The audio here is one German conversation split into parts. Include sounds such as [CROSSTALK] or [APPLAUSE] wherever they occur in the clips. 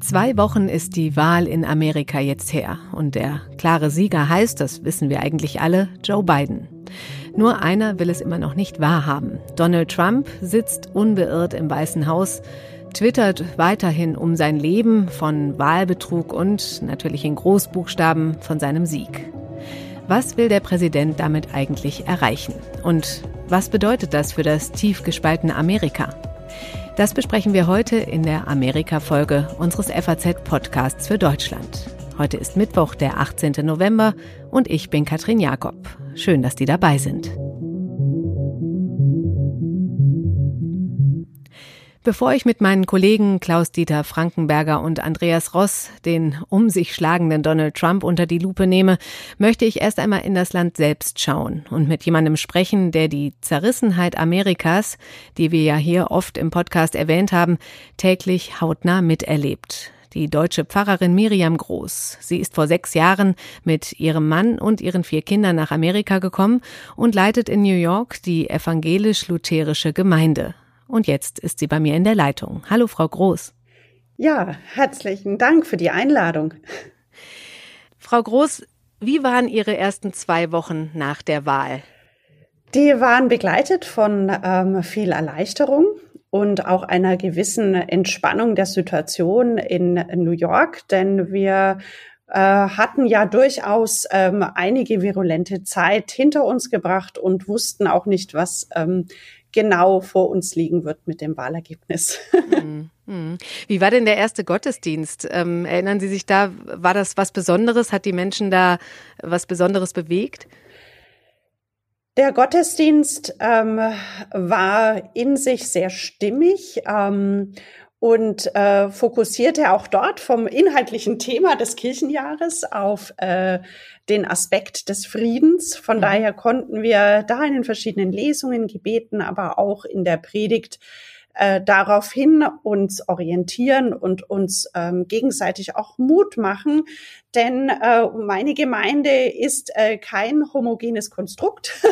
Zwei Wochen ist die Wahl in Amerika jetzt her. Und der klare Sieger heißt, das wissen wir eigentlich alle, Joe Biden. Nur einer will es immer noch nicht wahrhaben. Donald Trump sitzt unbeirrt im Weißen Haus, twittert weiterhin um sein Leben von Wahlbetrug und natürlich in Großbuchstaben von seinem Sieg. Was will der Präsident damit eigentlich erreichen? Und was bedeutet das für das tief gespaltene Amerika? Das besprechen wir heute in der Amerika-Folge unseres FAZ-Podcasts für Deutschland. Heute ist Mittwoch, der 18. November und ich bin Katrin Jakob. Schön, dass die dabei sind. Bevor ich mit meinen Kollegen Klaus-Dieter Frankenberger und Andreas Ross den um sich schlagenden Donald Trump unter die Lupe nehme, möchte ich erst einmal in das Land selbst schauen und mit jemandem sprechen, der die Zerrissenheit Amerikas, die wir ja hier oft im Podcast erwähnt haben, täglich hautnah miterlebt. Die deutsche Pfarrerin Miriam Groß. Sie ist vor sechs Jahren mit ihrem Mann und ihren vier Kindern nach Amerika gekommen und leitet in New York die evangelisch-lutherische Gemeinde. Und jetzt ist sie bei mir in der Leitung. Hallo, Frau Groß. Ja, herzlichen Dank für die Einladung. Frau Groß, wie waren Ihre ersten zwei Wochen nach der Wahl? Die waren begleitet von ähm, viel Erleichterung und auch einer gewissen Entspannung der Situation in New York, denn wir äh, hatten ja durchaus ähm, einige virulente Zeit hinter uns gebracht und wussten auch nicht, was ähm, genau vor uns liegen wird mit dem Wahlergebnis. Mhm. [LAUGHS] Mhm. Wie war denn der erste Gottesdienst? Ähm, erinnern Sie sich da, war das was Besonderes? Hat die Menschen da was Besonderes bewegt? Der Gottesdienst ähm, war in sich sehr stimmig ähm, und äh, fokussierte auch dort vom inhaltlichen Thema des Kirchenjahres auf äh, den Aspekt des Friedens. Von mhm. daher konnten wir da in den verschiedenen Lesungen, Gebeten, aber auch in der Predigt äh, daraufhin uns orientieren und uns ähm, gegenseitig auch Mut machen. Denn äh, meine Gemeinde ist äh, kein homogenes Konstrukt,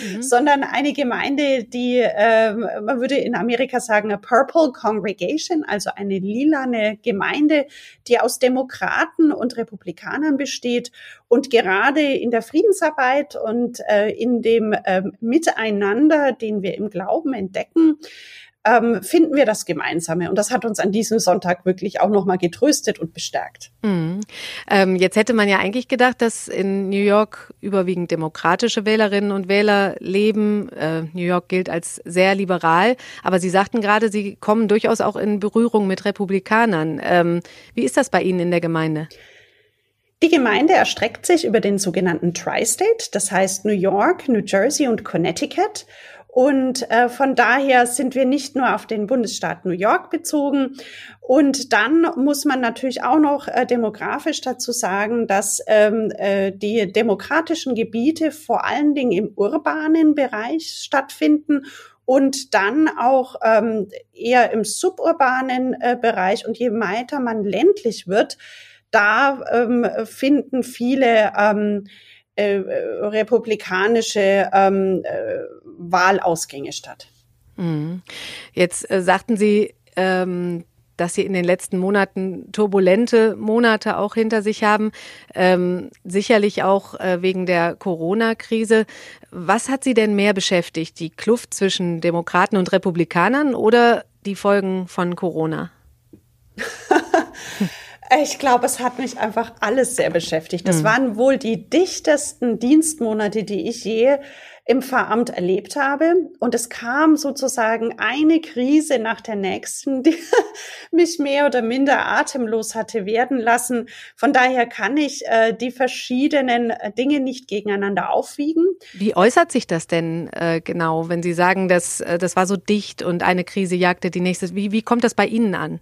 mhm. [LAUGHS] sondern eine Gemeinde, die, äh, man würde in Amerika sagen, a Purple Congregation, also eine lilane Gemeinde, die aus Demokraten und Republikanern besteht und gerade in der Friedensarbeit und äh, in dem äh, Miteinander, den wir im Glauben entdecken, ähm, finden wir das Gemeinsame. Und das hat uns an diesem Sonntag wirklich auch nochmal getröstet und bestärkt. Mhm. Ähm, jetzt hätte man ja eigentlich gedacht, dass in New York überwiegend demokratische Wählerinnen und Wähler leben. Äh, New York gilt als sehr liberal. Aber Sie sagten gerade, Sie kommen durchaus auch in Berührung mit Republikanern. Ähm, wie ist das bei Ihnen in der Gemeinde? Die Gemeinde erstreckt sich über den sogenannten Tri-State, das heißt New York, New Jersey und Connecticut. Und äh, von daher sind wir nicht nur auf den Bundesstaat New York bezogen. Und dann muss man natürlich auch noch äh, demografisch dazu sagen, dass ähm, äh, die demokratischen Gebiete vor allen Dingen im urbanen Bereich stattfinden und dann auch ähm, eher im suburbanen äh, Bereich. Und je weiter man ländlich wird, da ähm, finden viele ähm, äh, republikanische ähm, äh, Wahlausgänge statt. Mhm. Jetzt äh, sagten Sie, ähm, dass Sie in den letzten Monaten turbulente Monate auch hinter sich haben, ähm, sicherlich auch äh, wegen der Corona-Krise. Was hat Sie denn mehr beschäftigt? Die Kluft zwischen Demokraten und Republikanern oder die Folgen von Corona? [LAUGHS] Ich glaube, es hat mich einfach alles sehr beschäftigt. Das mhm. waren wohl die dichtesten Dienstmonate, die ich je im Pfarramt erlebt habe. Und es kam sozusagen eine Krise nach der nächsten, die [LAUGHS] mich mehr oder minder atemlos hatte werden lassen. Von daher kann ich äh, die verschiedenen äh, Dinge nicht gegeneinander aufwiegen. Wie äußert sich das denn äh, genau, wenn Sie sagen, dass äh, das war so dicht und eine Krise jagte die nächste? Wie, wie kommt das bei Ihnen an?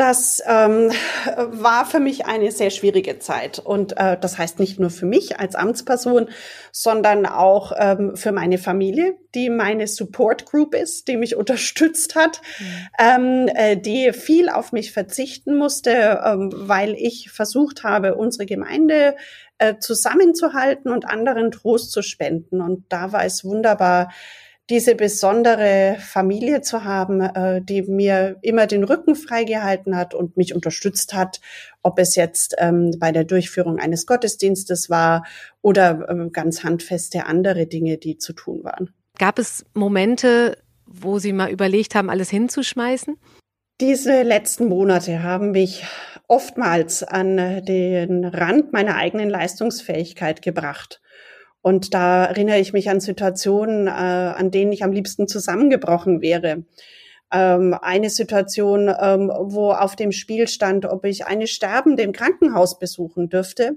Das ähm, war für mich eine sehr schwierige Zeit. Und äh, das heißt nicht nur für mich als Amtsperson, sondern auch ähm, für meine Familie, die meine Support Group ist, die mich unterstützt hat, mhm. ähm, äh, die viel auf mich verzichten musste, ähm, weil ich versucht habe, unsere Gemeinde äh, zusammenzuhalten und anderen Trost zu spenden. Und da war es wunderbar, diese besondere Familie zu haben, äh, die mir immer den Rücken freigehalten hat und mich unterstützt hat, ob es jetzt ähm, bei der Durchführung eines Gottesdienstes war oder äh, ganz handfeste andere Dinge, die zu tun waren. Gab es Momente, wo Sie mal überlegt haben, alles hinzuschmeißen? Diese letzten Monate haben mich oftmals an den Rand meiner eigenen Leistungsfähigkeit gebracht. Und da erinnere ich mich an Situationen, äh, an denen ich am liebsten zusammengebrochen wäre. Ähm, eine Situation, ähm, wo auf dem Spiel stand, ob ich eine Sterbende im Krankenhaus besuchen dürfte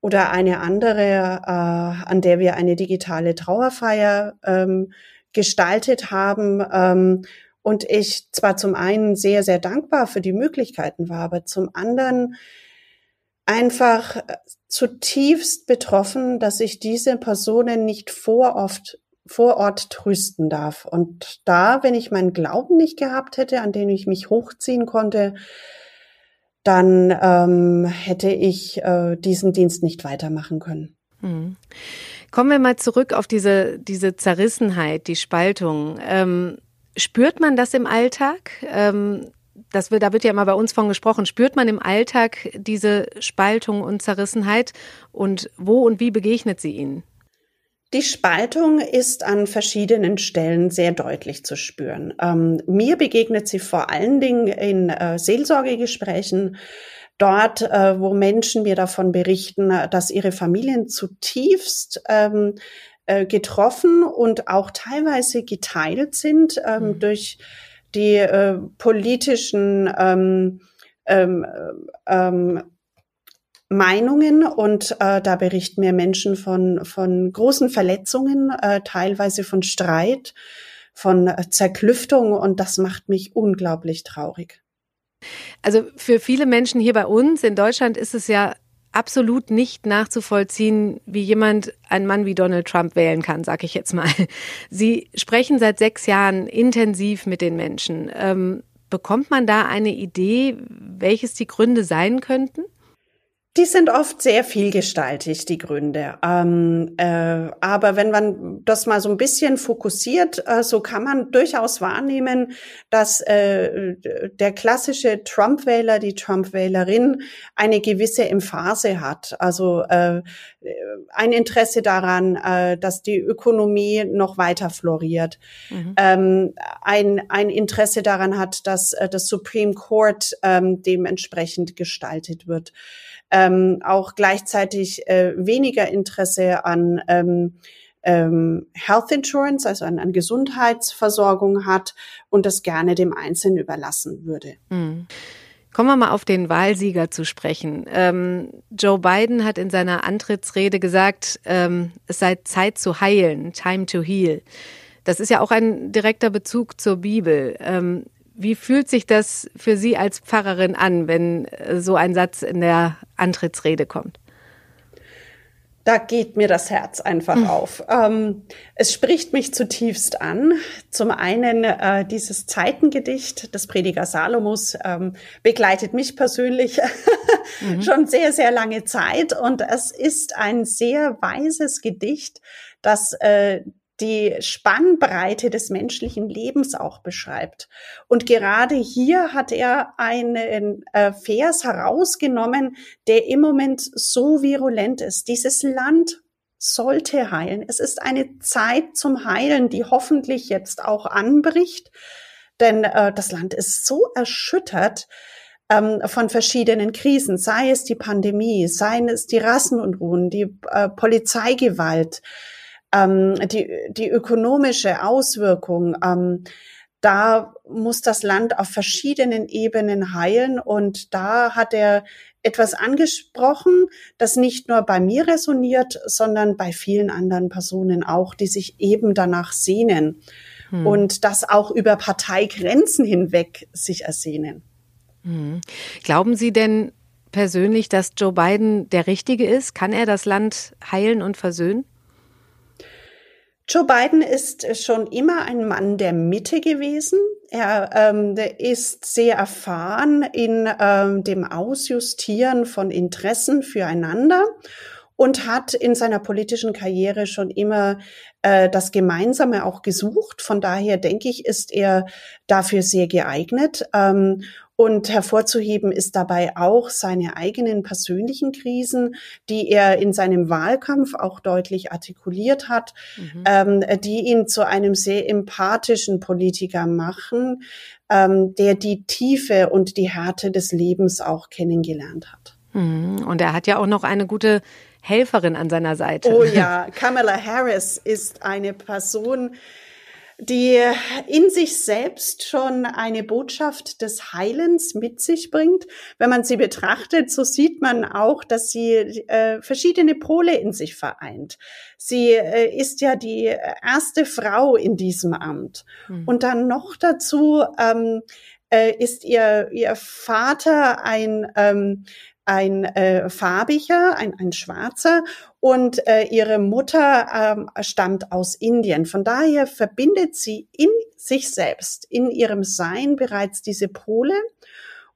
oder eine andere, äh, an der wir eine digitale Trauerfeier ähm, gestaltet haben. Ähm, und ich zwar zum einen sehr, sehr dankbar für die Möglichkeiten war, aber zum anderen einfach zutiefst betroffen, dass ich diese Personen nicht vor oft vor Ort trösten darf. Und da, wenn ich meinen Glauben nicht gehabt hätte, an den ich mich hochziehen konnte, dann ähm, hätte ich äh, diesen Dienst nicht weitermachen können. Mhm. Kommen wir mal zurück auf diese, diese Zerrissenheit, die Spaltung. Ähm, spürt man das im Alltag? Ähm, das wird, da wird ja immer bei uns von gesprochen. Spürt man im Alltag diese Spaltung und Zerrissenheit? Und wo und wie begegnet sie Ihnen? Die Spaltung ist an verschiedenen Stellen sehr deutlich zu spüren. Ähm, mir begegnet sie vor allen Dingen in äh, Seelsorgegesprächen, dort, äh, wo Menschen mir davon berichten, dass ihre Familien zutiefst ähm, äh, getroffen und auch teilweise geteilt sind ähm, mhm. durch die äh, politischen ähm, ähm, ähm, Meinungen und äh, da berichten mir Menschen von, von großen Verletzungen, äh, teilweise von Streit, von äh, Zerklüftung und das macht mich unglaublich traurig. Also für viele Menschen hier bei uns in Deutschland ist es ja absolut nicht nachzuvollziehen, wie jemand einen Mann wie Donald Trump wählen kann, sag ich jetzt mal. Sie sprechen seit sechs Jahren intensiv mit den Menschen. Ähm, bekommt man da eine Idee, welches die Gründe sein könnten? Die sind oft sehr vielgestaltig, die Gründe. Ähm, äh, aber wenn man das mal so ein bisschen fokussiert, äh, so kann man durchaus wahrnehmen, dass äh, der klassische Trump-Wähler, die Trump-Wählerin eine gewisse Emphase hat. Also äh, ein Interesse daran, äh, dass die Ökonomie noch weiter floriert. Mhm. Ähm, ein, ein Interesse daran hat, dass äh, das Supreme Court ähm, dementsprechend gestaltet wird ähm, auch gleichzeitig äh, weniger Interesse an ähm, ähm, Health Insurance, also an, an Gesundheitsversorgung hat und das gerne dem Einzelnen überlassen würde. Mhm. Kommen wir mal auf den Wahlsieger zu sprechen. Ähm, Joe Biden hat in seiner Antrittsrede gesagt, ähm, es sei Zeit zu heilen, time to heal. Das ist ja auch ein direkter Bezug zur Bibel. Ähm, wie fühlt sich das für Sie als Pfarrerin an, wenn äh, so ein Satz in der Antrittsrede kommt? Da geht mir das Herz einfach mhm. auf. Ähm, es spricht mich zutiefst an. Zum einen äh, dieses Zeitengedicht des Prediger Salomos ähm, begleitet mich persönlich [LAUGHS] mhm. schon sehr, sehr lange Zeit. Und es ist ein sehr weises Gedicht, das äh, die Spannbreite des menschlichen Lebens auch beschreibt. Und gerade hier hat er einen äh, Vers herausgenommen, der im Moment so virulent ist. Dieses Land sollte heilen. Es ist eine Zeit zum Heilen, die hoffentlich jetzt auch anbricht, denn äh, das Land ist so erschüttert ähm, von verschiedenen Krisen, sei es die Pandemie, sei es die Rassenunruhen, die äh, Polizeigewalt, ähm, die, die ökonomische Auswirkung, ähm, da muss das Land auf verschiedenen Ebenen heilen. Und da hat er etwas angesprochen, das nicht nur bei mir resoniert, sondern bei vielen anderen Personen auch, die sich eben danach sehnen hm. und das auch über Parteigrenzen hinweg sich ersehnen. Hm. Glauben Sie denn persönlich, dass Joe Biden der Richtige ist? Kann er das Land heilen und versöhnen? Joe Biden ist schon immer ein Mann der Mitte gewesen. Er ähm, ist sehr erfahren in ähm, dem Ausjustieren von Interessen füreinander und hat in seiner politischen Karriere schon immer äh, das Gemeinsame auch gesucht. Von daher denke ich, ist er dafür sehr geeignet. Ähm, und hervorzuheben ist dabei auch seine eigenen persönlichen Krisen, die er in seinem Wahlkampf auch deutlich artikuliert hat, mhm. ähm, die ihn zu einem sehr empathischen Politiker machen, ähm, der die Tiefe und die Härte des Lebens auch kennengelernt hat. Mhm. Und er hat ja auch noch eine gute Helferin an seiner Seite. Oh ja, [LAUGHS] Kamala Harris ist eine Person, die in sich selbst schon eine Botschaft des Heilens mit sich bringt. Wenn man sie betrachtet, so sieht man auch, dass sie äh, verschiedene Pole in sich vereint. Sie äh, ist ja die erste Frau in diesem Amt. Mhm. Und dann noch dazu ähm, äh, ist ihr, ihr Vater ein ähm, ein äh, farbiger, ein, ein schwarzer und äh, ihre Mutter ähm, stammt aus Indien. Von daher verbindet sie in sich selbst, in ihrem Sein bereits diese Pole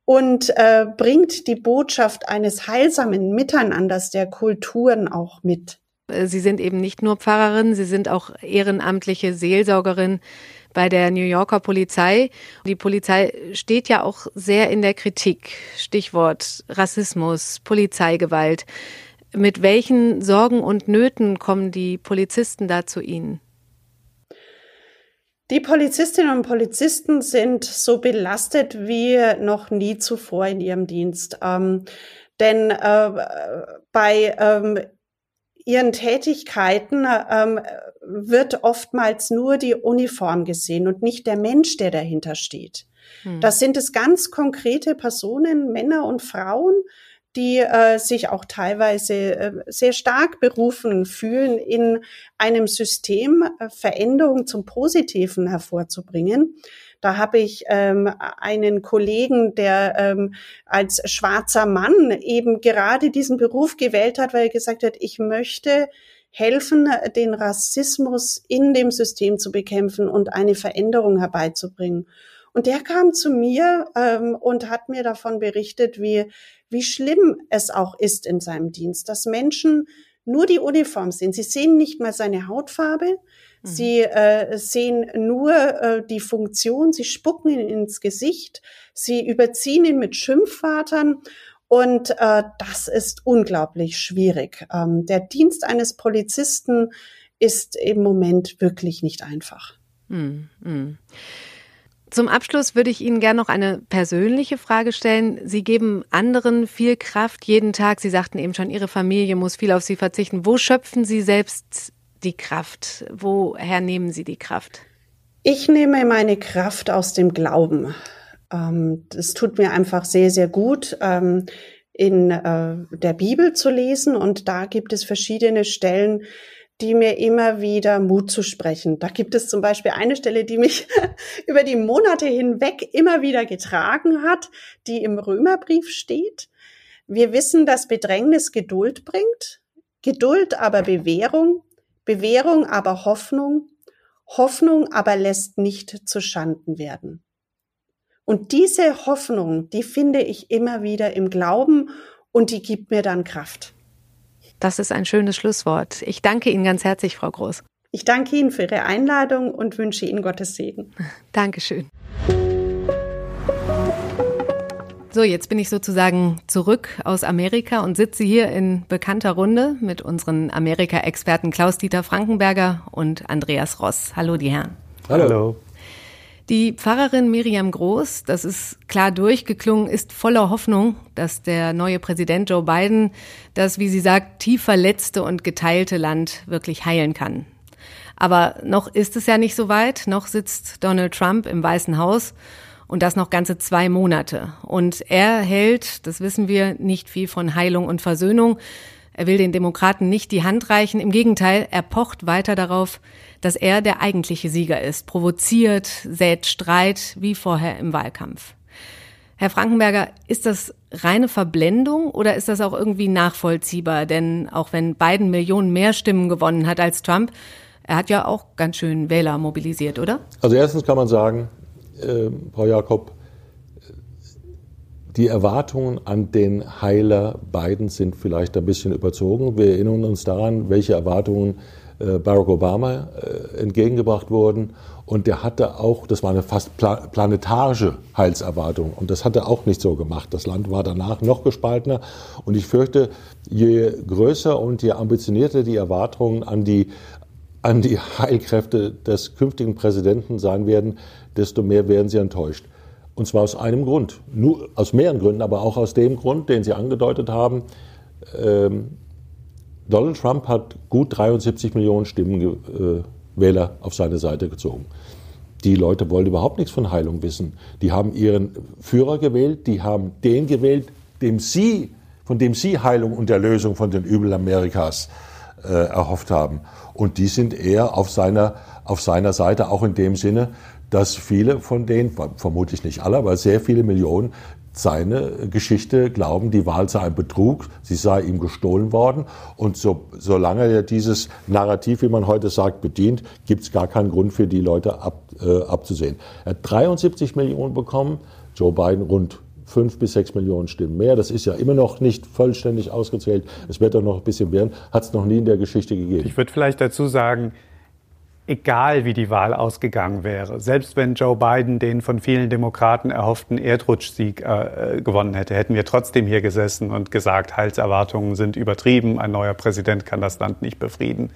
und äh, bringt die Botschaft eines heilsamen Miteinanders der Kulturen auch mit. Sie sind eben nicht nur Pfarrerin, Sie sind auch ehrenamtliche Seelsorgerin bei der New Yorker Polizei. Die Polizei steht ja auch sehr in der Kritik. Stichwort Rassismus, Polizeigewalt. Mit welchen Sorgen und Nöten kommen die Polizisten da zu Ihnen? Die Polizistinnen und Polizisten sind so belastet wie noch nie zuvor in ihrem Dienst. Ähm, denn äh, bei ähm, ihren Tätigkeiten ähm, wird oftmals nur die Uniform gesehen und nicht der Mensch, der dahinter steht. Hm. Das sind es ganz konkrete Personen, Männer und Frauen, die äh, sich auch teilweise äh, sehr stark berufen fühlen, in einem System äh, Veränderung zum Positiven hervorzubringen. Da habe ich ähm, einen Kollegen, der ähm, als schwarzer Mann eben gerade diesen Beruf gewählt hat, weil er gesagt hat, ich möchte helfen, den Rassismus in dem System zu bekämpfen und eine Veränderung herbeizubringen. Und der kam zu mir ähm, und hat mir davon berichtet, wie, wie schlimm es auch ist in seinem Dienst, dass Menschen nur die Uniform sehen. Sie sehen nicht mal seine Hautfarbe, Mhm. Sie äh, sehen nur äh, die Funktion, sie spucken ihn ins Gesicht, sie überziehen ihn mit Schimpfwörtern und äh, das ist unglaublich schwierig. Ähm, der Dienst eines Polizisten ist im Moment wirklich nicht einfach. Mhm. mhm. Zum Abschluss würde ich Ihnen gerne noch eine persönliche Frage stellen. Sie geben anderen viel Kraft jeden Tag. Sie sagten eben schon, Ihre Familie muss viel auf Sie verzichten. Wo schöpfen Sie selbst die Kraft? Woher nehmen Sie die Kraft? Ich nehme meine Kraft aus dem Glauben. Ähm, das tut mir einfach sehr, sehr gut, ähm, in äh, der Bibel zu lesen. Und da gibt es verschiedene Stellen, die mir immer wieder Mut zu sprechen. Da gibt es zum Beispiel eine Stelle, die mich [LAUGHS] über die Monate hinweg immer wieder getragen hat, die im Römerbrief steht. Wir wissen, dass Bedrängnis Geduld bringt, Geduld aber Bewährung, Bewährung aber Hoffnung, Hoffnung aber lässt nicht zu Schanden werden. Und diese Hoffnung, die finde ich immer wieder im Glauben und die gibt mir dann Kraft. Das ist ein schönes Schlusswort. Ich danke Ihnen ganz herzlich, Frau Groß. Ich danke Ihnen für Ihre Einladung und wünsche Ihnen Gottes Segen. [LAUGHS] Dankeschön. So, jetzt bin ich sozusagen zurück aus Amerika und sitze hier in bekannter Runde mit unseren Amerika-Experten Klaus-Dieter Frankenberger und Andreas Ross. Hallo, die Herren. Hallo. Die Pfarrerin Miriam Groß, das ist klar durchgeklungen, ist voller Hoffnung, dass der neue Präsident Joe Biden das, wie sie sagt, tief verletzte und geteilte Land wirklich heilen kann. Aber noch ist es ja nicht so weit, noch sitzt Donald Trump im Weißen Haus und das noch ganze zwei Monate. Und er hält, das wissen wir, nicht viel von Heilung und Versöhnung. Er will den Demokraten nicht die Hand reichen. Im Gegenteil, er pocht weiter darauf, dass er der eigentliche Sieger ist, provoziert, sät Streit wie vorher im Wahlkampf. Herr Frankenberger, ist das reine Verblendung oder ist das auch irgendwie nachvollziehbar? Denn auch wenn Biden Millionen mehr Stimmen gewonnen hat als Trump, er hat ja auch ganz schön Wähler mobilisiert, oder? Also erstens kann man sagen, äh, Frau Jakob, die Erwartungen an den Heiler Biden sind vielleicht ein bisschen überzogen. Wir erinnern uns daran, welche Erwartungen äh, Barack Obama äh, entgegengebracht wurden. Und der hatte auch, das war eine fast planetarische Heilserwartung. Und das hat er auch nicht so gemacht. Das Land war danach noch gespaltener. Und ich fürchte, je größer und je ambitionierter die Erwartungen an die, an die Heilkräfte des künftigen Präsidenten sein werden, desto mehr werden sie enttäuscht. Und zwar aus einem Grund, nur aus mehreren Gründen, aber auch aus dem Grund, den Sie angedeutet haben. Ähm, Donald Trump hat gut 73 Millionen Stimmenwähler äh, auf seine Seite gezogen. Die Leute wollen überhaupt nichts von Heilung wissen. Die haben ihren Führer gewählt, die haben den gewählt, dem sie, von dem sie Heilung und Erlösung von den Übel Amerikas äh, erhofft haben. Und die sind eher auf seiner, auf seiner Seite, auch in dem Sinne, dass viele von denen, vermutlich nicht alle, aber sehr viele Millionen seine Geschichte glauben, die Wahl sei ein Betrug, sie sei ihm gestohlen worden. Und so, solange er dieses Narrativ, wie man heute sagt, bedient, gibt es gar keinen Grund für die Leute ab, äh, abzusehen. Er hat 73 Millionen bekommen, Joe Biden rund fünf bis sechs Millionen Stimmen mehr. Das ist ja immer noch nicht vollständig ausgezählt. Es wird doch noch ein bisschen werden. Hat es noch nie in der Geschichte gegeben. Ich würde vielleicht dazu sagen, egal wie die Wahl ausgegangen wäre, selbst wenn Joe Biden den von vielen Demokraten erhofften Erdrutschsieg äh, gewonnen hätte, hätten wir trotzdem hier gesessen und gesagt, Heilserwartungen sind übertrieben, ein neuer Präsident kann das Land nicht befrieden.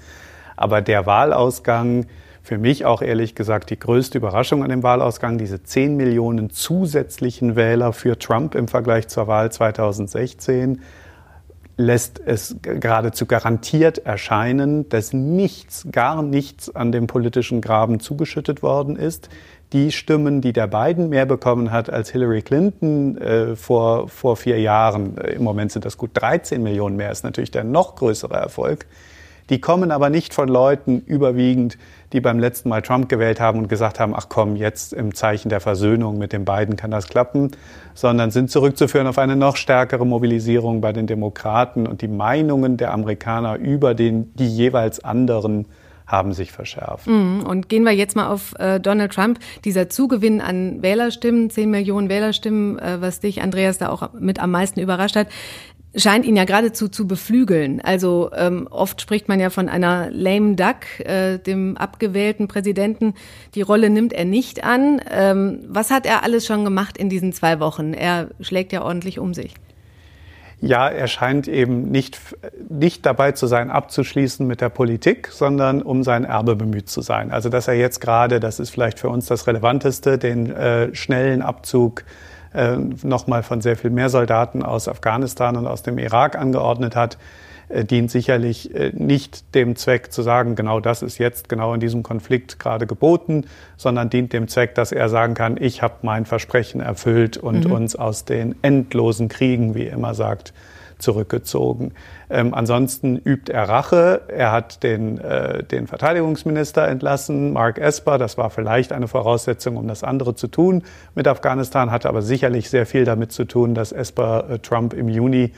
Aber der Wahlausgang, für mich auch ehrlich gesagt die größte Überraschung an dem Wahlausgang, diese 10 Millionen zusätzlichen Wähler für Trump im Vergleich zur Wahl 2016, lässt es geradezu garantiert erscheinen, dass nichts, gar nichts an dem politischen Graben zugeschüttet worden ist. Die Stimmen, die der Biden mehr bekommen hat als Hillary Clinton äh, vor, vor vier Jahren, äh, im Moment sind das gut 13 Millionen mehr, ist natürlich der noch größere Erfolg. Die kommen aber nicht von Leuten überwiegend, die beim letzten Mal Trump gewählt haben und gesagt haben, ach komm, jetzt im Zeichen der Versöhnung mit den beiden kann das klappen, sondern sind zurückzuführen auf eine noch stärkere Mobilisierung bei den Demokraten und die Meinungen der Amerikaner über den, die jeweils anderen haben sich verschärft. Mhm. Und gehen wir jetzt mal auf äh, Donald Trump. Dieser Zugewinn an Wählerstimmen, 10 Millionen Wählerstimmen, äh, was dich, Andreas, da auch mit am meisten überrascht hat, scheint ihn ja geradezu zu beflügeln. Also ähm, oft spricht man ja von einer lame duck, äh, dem abgewählten Präsidenten. Die Rolle nimmt er nicht an. Ähm, was hat er alles schon gemacht in diesen zwei Wochen? Er schlägt ja ordentlich um sich. Ja, er scheint eben nicht, nicht dabei zu sein, abzuschließen mit der Politik, sondern um sein Erbe bemüht zu sein. Also dass er jetzt gerade, das ist vielleicht für uns das Relevanteste, den äh, schnellen Abzug äh, nochmal von sehr viel mehr Soldaten aus Afghanistan und aus dem Irak angeordnet hat, äh, dient sicherlich äh, nicht dem Zweck zu sagen, genau das ist jetzt genau in diesem Konflikt gerade geboten, sondern dient dem Zweck, dass er sagen kann, ich habe mein Versprechen erfüllt und mhm. uns aus den endlosen Kriegen, wie er immer sagt, zurückgezogen. Ähm, ansonsten übt er Rache. Er hat den, äh, den Verteidigungsminister entlassen, Mark Esper. Das war vielleicht eine Voraussetzung, um das andere zu tun mit Afghanistan, hatte aber sicherlich sehr viel damit zu tun, dass Esper äh, Trump im Juni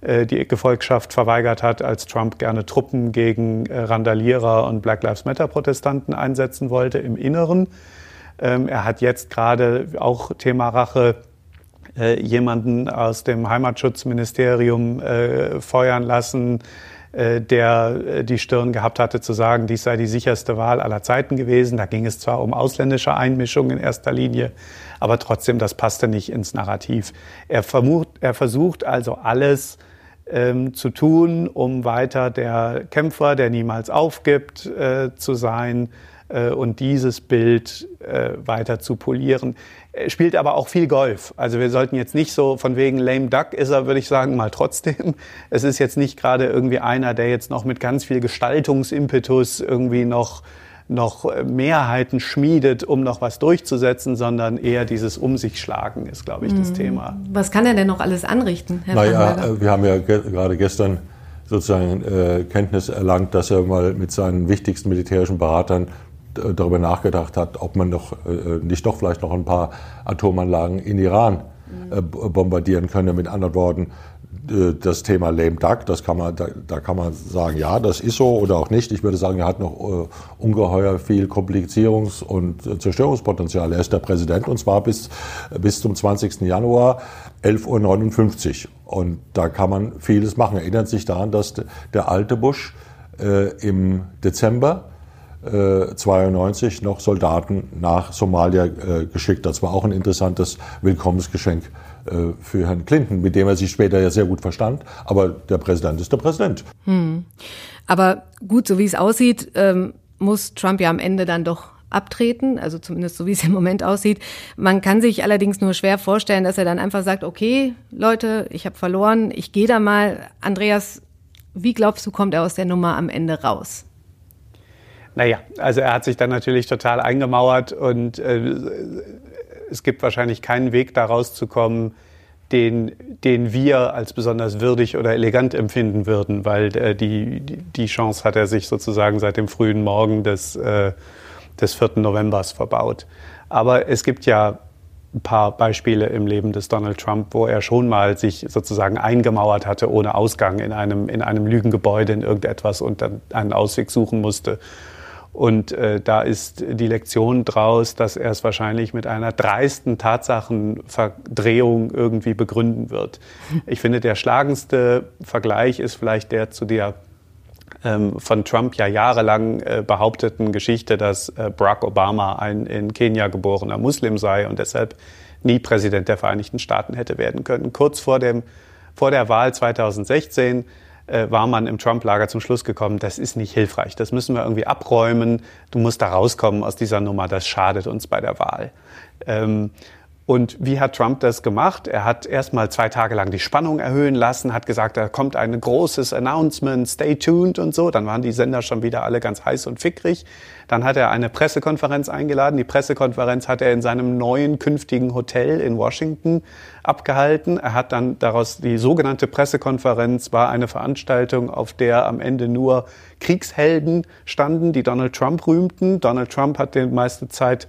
äh, die Gefolgschaft verweigert hat, als Trump gerne Truppen gegen äh, Randalierer und Black Lives Matter Protestanten einsetzen wollte im Inneren. Ähm, er hat jetzt gerade auch Thema Rache äh, jemanden aus dem Heimatschutzministerium äh, feuern lassen, äh, der äh, die Stirn gehabt hatte zu sagen, dies sei die sicherste Wahl aller Zeiten gewesen. Da ging es zwar um ausländische Einmischung in erster Linie, aber trotzdem, das passte nicht ins Narrativ. Er, vermucht, er versucht also alles ähm, zu tun, um weiter der Kämpfer, der niemals aufgibt, äh, zu sein und dieses Bild äh, weiter zu polieren. Er spielt aber auch viel Golf. Also wir sollten jetzt nicht so von wegen lame duck ist er, würde ich sagen, mal trotzdem. [LAUGHS] Es ist jetzt nicht gerade irgendwie einer, der jetzt noch mit ganz viel Gestaltungsimpetus irgendwie noch noch Mehrheiten schmiedet, um noch was durchzusetzen, sondern eher dieses Um sich schlagen ist, glaube ich, das mhm. Thema. Was kann er denn noch alles anrichten, Herr Naja, äh, wir haben ja ge gerade gestern sozusagen äh, Kenntnis erlangt, dass er mal mit seinen wichtigsten militärischen Beratern darüber nachgedacht hat, ob man doch äh, nicht doch vielleicht noch ein paar Atomanlagen in Iran äh, bombardieren könne. Mit anderen Worten, äh, das Thema Lame Duck, das kann man, da, da, kann man sagen, ja, das ist so oder auch nicht. Ich würde sagen, er hat noch äh, ungeheuer viel Komplizierungs- und äh, Zerstörungspotenzial. Er ist der Präsident und zwar bis, bis zum 20. Januar 11.59 Uhr. Und da kann man vieles machen. Erinnert sich daran, dass der alte Bush äh, im Dezember 92 noch Soldaten nach Somalia äh, geschickt. Das war auch ein interessantes Willkommensgeschenk äh, für Herrn Clinton, mit dem er sich später ja sehr gut verstand. Aber der Präsident ist der Präsident. Hm. Aber gut, so wie es aussieht, ähm, muss Trump ja am Ende dann doch abtreten, also zumindest so wie es im Moment aussieht. Man kann sich allerdings nur schwer vorstellen, dass er dann einfach sagt, okay, Leute, ich habe verloren, ich gehe da mal. Andreas, wie glaubst du, kommt er aus der Nummer am Ende raus? Naja, also er hat sich dann natürlich total eingemauert und äh, es gibt wahrscheinlich keinen Weg da rauszukommen, den, den wir als besonders würdig oder elegant empfinden würden, weil äh, die, die Chance hat er sich sozusagen seit dem frühen Morgen des, äh, des 4. Novembers verbaut. Aber es gibt ja ein paar Beispiele im Leben des Donald Trump, wo er schon mal sich sozusagen eingemauert hatte ohne Ausgang in einem, in einem Lügengebäude in irgendetwas und dann einen Ausweg suchen musste. Und äh, da ist die Lektion draus, dass er es wahrscheinlich mit einer dreisten Tatsachenverdrehung irgendwie begründen wird. Ich finde, der schlagendste Vergleich ist vielleicht der zu der ähm, von Trump ja jahrelang äh, behaupteten Geschichte, dass äh, Barack Obama ein in Kenia geborener Muslim sei und deshalb nie Präsident der Vereinigten Staaten hätte werden können. Kurz vor, dem, vor der Wahl 2016 äh, war man im Trump-Lager zum Schluss gekommen, das ist nicht hilfreich. Das müssen wir irgendwie abräumen. Du musst da rauskommen aus dieser Nummer. Das schadet uns bei der Wahl. Ähm, und wie hat Trump das gemacht? Er hat erstmal zwei Tage lang die Spannung erhöhen lassen, hat gesagt, da kommt ein großes Announcement, stay tuned und so. Dann waren die Sender schon wieder alle ganz heiß und fickrig. Dann hat er eine Pressekonferenz eingeladen. Die Pressekonferenz hat er in seinem neuen künftigen Hotel in Washington abgehalten. Er hat dann daraus die sogenannte Pressekonferenz war eine Veranstaltung, auf der am Ende nur Kriegshelden standen, die Donald Trump rühmten. Donald Trump hat die meiste Zeit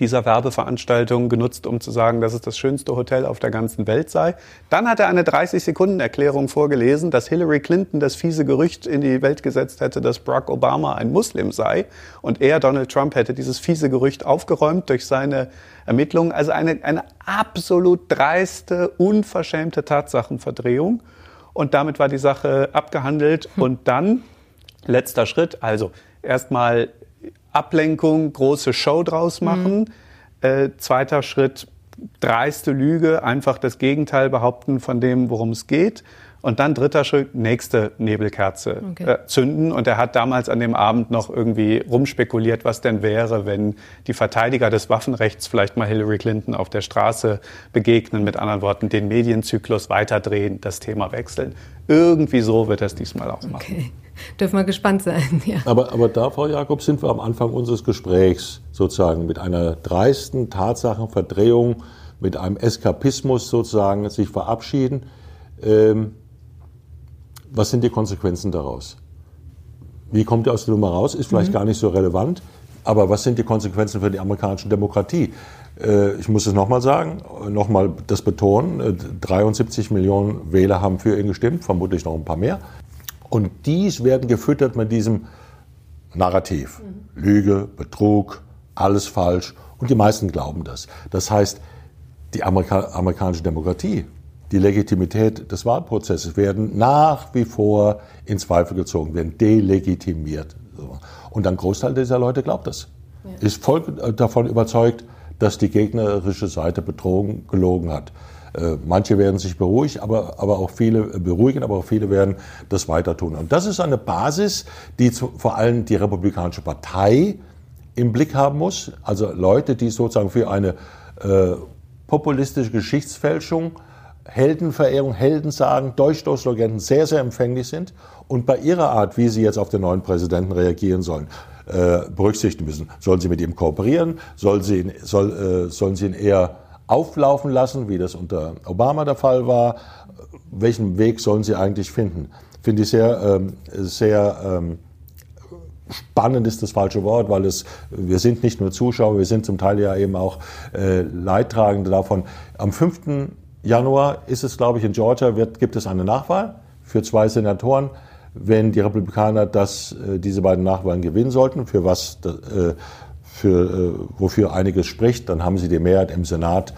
dieser Werbeveranstaltung genutzt, um zu sagen, dass es das schönste Hotel auf der ganzen Welt sei. Dann hat er eine 30-Sekunden-Erklärung vorgelesen, dass Hillary Clinton das fiese Gerücht in die Welt gesetzt hätte, dass Barack Obama ein Muslim sei. Und er, Donald Trump, hätte dieses fiese Gerücht aufgeräumt durch seine Ermittlungen. Also eine, eine absolut dreiste, unverschämte Tatsachenverdrehung. Und damit war die Sache abgehandelt. Hm. Und dann, letzter Schritt, also erstmal Ablenkung, große Show draus machen. Mhm. Äh, zweiter Schritt, dreiste Lüge, einfach das Gegenteil behaupten von dem, worum es geht. Und dann dritter Schritt, nächste Nebelkerze okay. äh, zünden. Und er hat damals an dem Abend noch irgendwie rumspekuliert, was denn wäre, wenn die Verteidiger des Waffenrechts vielleicht mal Hillary Clinton auf der Straße begegnen. Mit anderen Worten, den Medienzyklus weiterdrehen, das Thema wechseln. Irgendwie so wird er es diesmal auch machen. Okay. Dürfen wir gespannt sein. [LAUGHS] Ja. Aber, aber da, Frau Jakob, sind wir am Anfang unseres Gesprächs sozusagen mit einer dreisten Tatsachenverdrehung, mit einem Eskapismus sozusagen sich verabschieden. Ähm, was sind die Konsequenzen daraus? Wie kommt er aus der Nummer raus? Ist vielleicht mhm. gar nicht so relevant. Aber was sind die Konsequenzen für die amerikanische Demokratie? Äh, ich muss es nochmal sagen, nochmal das betonen. 73 Millionen Wähler haben für ihn gestimmt, vermutlich noch ein paar mehr. Und dies werden gefüttert mit diesem Narrativ. Mhm. Lüge, Betrug, alles falsch. Und die meisten glauben das. Das heißt, die Amerika amerikanische Demokratie, die Legitimität des Wahlprozesses werden nach wie vor in Zweifel gezogen, werden delegitimiert. Und ein Großteil dieser Leute glaubt das. Ja. Ist voll davon überzeugt, dass die gegnerische Seite betrogen, gelogen hat. Äh, manche werden sich beruhigen, aber, aber auch viele beruhigen, aber auch viele werden das weiter tun. Und das ist eine Basis, die zu, vor allem die Republikanische Partei im Blick haben muss. Also Leute, die sozusagen für eine äh, populistische Geschichtsfälschung, Heldenverehrung, Heldensagen, Durchstoßlegenden sehr, sehr empfänglich sind und bei ihrer Art, wie sie jetzt auf den neuen Präsidenten reagieren sollen, äh, berücksichtigen müssen. Sollen sie mit ihm kooperieren? Soll sie ihn, soll, äh, sollen sie ihn eher auflaufen lassen, wie das unter Obama der Fall war. Welchen Weg sollen sie eigentlich finden? Finde ich sehr, ähm, sehr ähm, spannend ist das falsche Wort, weil es, wir sind nicht nur Zuschauer, wir sind zum Teil ja eben auch äh, Leidtragende davon. Am 5. Januar ist es, glaube ich, in Georgia wird, gibt es eine Nachwahl für zwei Senatoren. Wenn die Republikaner das, äh, diese beiden Nachwahlen gewinnen sollten, für was, äh, für, äh, wofür einiges spricht, dann haben sie die Mehrheit im Senat.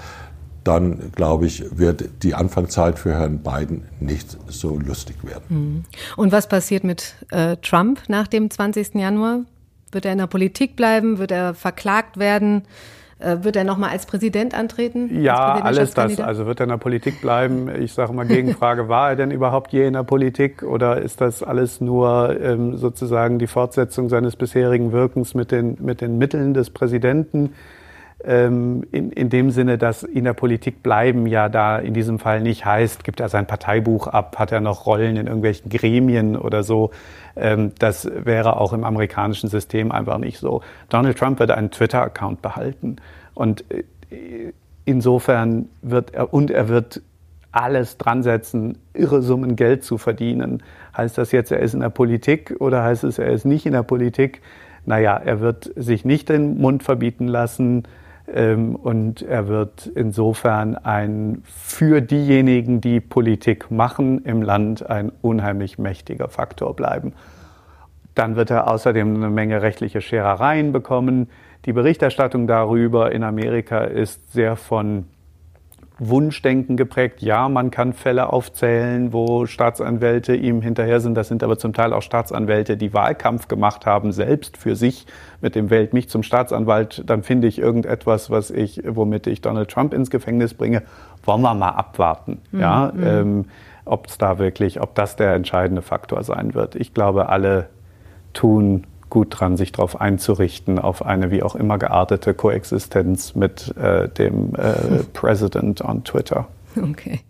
Dann, glaube ich, wird die Anfangszeit für Herrn Biden nicht so lustig werden. Mhm. Und was passiert mit äh, Trump nach dem 20. Januar? Wird er in der Politik bleiben? Wird er verklagt werden? Äh, wird er nochmal als Präsident antreten? Ja, alles das. Also wird er in der Politik bleiben? Ich sage mal Gegenfrage, war er denn überhaupt je in der Politik oder ist das alles nur ähm, sozusagen die Fortsetzung seines bisherigen Wirkens mit den, mit den Mitteln des Präsidenten? Ähm, in, in dem Sinne, dass in der Politik bleiben ja da in diesem Fall nicht heißt, gibt er sein Parteibuch ab, hat er noch Rollen in irgendwelchen Gremien oder so. Ähm, das wäre auch im amerikanischen System einfach nicht so. Donald Trump wird einen Twitter-Account behalten und äh, insofern wird er, und er wird alles dran setzen, irre Summen Geld zu verdienen. Heißt das jetzt, er ist in der Politik oder heißt es, er ist nicht in der Politik? Naja, er wird sich nicht den Mund verbieten lassen und er wird insofern ein für diejenigen, die Politik machen im Land, ein unheimlich mächtiger Faktor bleiben. Dann wird er außerdem eine Menge rechtliche Scherereien bekommen. Die Berichterstattung darüber in Amerika ist sehr von Wunschdenken geprägt. Ja, man kann Fälle aufzählen, wo Staatsanwälte ihm hinterher sind. Das sind aber zum Teil auch Staatsanwälte, die Wahlkampf gemacht haben, selbst für sich mit dem Wählt mich zum Staatsanwalt. Dann finde ich irgendetwas, was ich, womit ich Donald Trump ins Gefängnis bringe. Wollen wir mal abwarten, mhm. ja, mhm. ähm, ob es da wirklich, ob das der entscheidende Faktor sein wird. Ich glaube, alle tun gut dran, sich darauf einzurichten, auf eine wie auch immer geartete Koexistenz mit äh, dem äh, [LAUGHS] President on Twitter. Okay.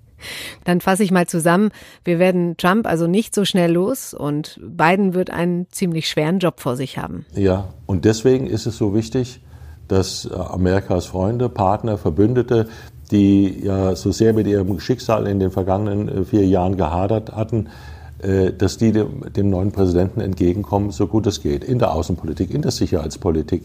Dann fasse ich mal zusammen. Wir werden Trump also nicht so schnell los und Biden wird einen ziemlich schweren Job vor sich haben. Ja, und deswegen ist es so wichtig, dass äh, Amerikas Freunde, Partner, Verbündete, die ja so sehr mit ihrem Schicksal in den vergangenen äh, vier Jahren gehadert hatten, dass die dem, dem, neuen Präsidenten entgegenkommen, so gut es geht, in der Außenpolitik, in der Sicherheitspolitik,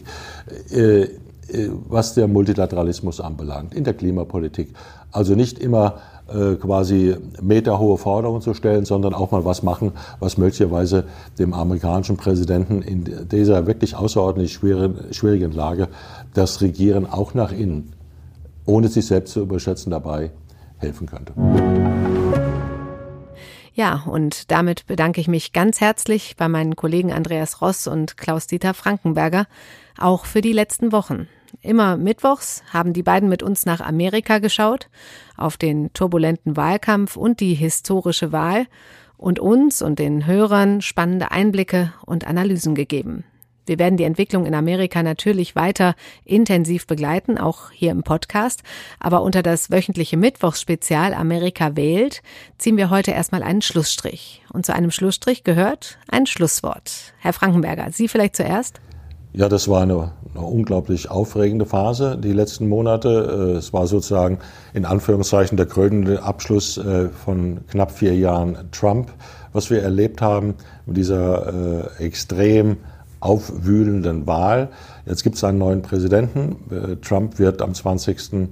äh, äh, was der Multilateralismus anbelangt, in der Klimapolitik. Also nicht immer äh, quasi meterhohe Forderungen zu stellen, sondern auch mal was machen, was möglicherweise dem amerikanischen Präsidenten in dieser wirklich außerordentlich schweren, schwierigen Lage das Regieren auch nach innen, ohne sich selbst zu überschätzen, dabei helfen könnte. Ja, und damit bedanke ich mich ganz herzlich bei meinen Kollegen Andreas Ross und Klaus-Dieter Frankenberger, auch für die letzten Wochen. Immer mittwochs haben die beiden mit uns nach Amerika geschaut, auf den turbulenten Wahlkampf und die historische Wahl und uns und den Hörern spannende Einblicke und Analysen gegeben. Wir werden die Entwicklung in Amerika natürlich weiter intensiv begleiten, auch hier im Podcast. Aber unter das wöchentliche Mittwochsspezial Amerika wählt ziehen wir heute erstmal einen Schlussstrich. Und zu einem Schlussstrich gehört ein Schlusswort. Herr Frankenberger, Sie vielleicht zuerst? Ja, das war eine, eine, unglaublich aufregende Phase, die letzten Monate. Äh, es war sozusagen in Anführungszeichen der krönende Abschluss äh, von knapp vier Jahren Trump, was wir erlebt haben mit dieser äh, extrem aufwühlenden Wahl. Jetzt gibt es einen neuen Präsidenten. Äh, Trump wird am 20.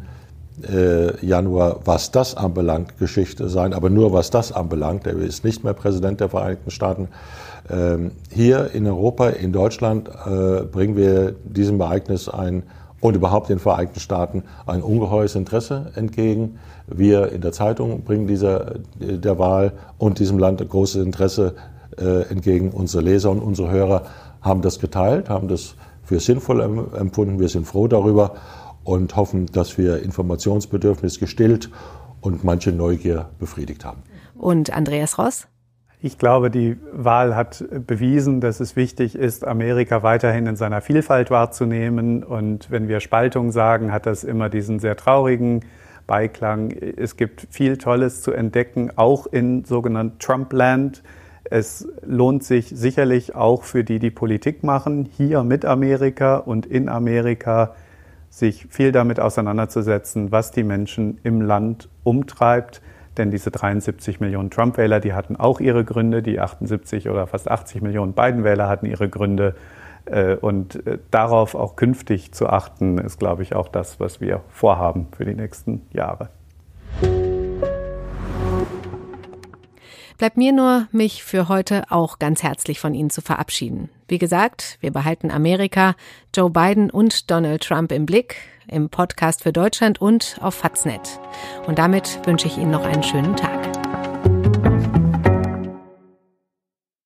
Äh, Januar, was das anbelangt, Geschichte sein, aber nur was das anbelangt. Er ist nicht mehr Präsident der Vereinigten Staaten. Ähm, hier in Europa, in Deutschland, äh, bringen wir diesem Ereignis ein und überhaupt den Vereinigten Staaten ein ungeheures Interesse entgegen. Wir in der Zeitung bringen dieser, der Wahl und diesem Land großes Interesse entgegen. Unsere Leser und unsere Hörer haben das geteilt, haben das für sinnvoll empfunden. Wir sind froh darüber und hoffen, dass wir Informationsbedürfnis gestillt und manche Neugier befriedigt haben. Und Andreas Ross? Ich glaube, die Wahl hat bewiesen, dass es wichtig ist, Amerika weiterhin in seiner Vielfalt wahrzunehmen. Und wenn wir Spaltung sagen, hat das immer diesen sehr traurigen Beiklang. Es gibt viel Tolles zu entdecken, auch in sogenannten Trumpland. Es lohnt sich sicherlich auch für die, die Politik machen, hier mit Amerika und in Amerika, sich viel damit auseinanderzusetzen, was die Menschen im Land umtreibt. Denn diese 73 Millionen Trump-Wähler, die hatten auch ihre Gründe, die 78 oder fast 80 Millionen Biden-Wähler hatten ihre Gründe. Äh, und äh, darauf auch künftig zu achten, ist, glaube ich, auch das, was wir vorhaben für die nächsten Jahre. Bleibt mir nur, mich für heute auch ganz herzlich von Ihnen zu verabschieden. Wie gesagt, wir behalten Amerika, Joe Biden und Donald Trump im Blick, im Podcast für Deutschland und auf Faznet. Und damit wünsche ich Ihnen noch einen schönen Tag.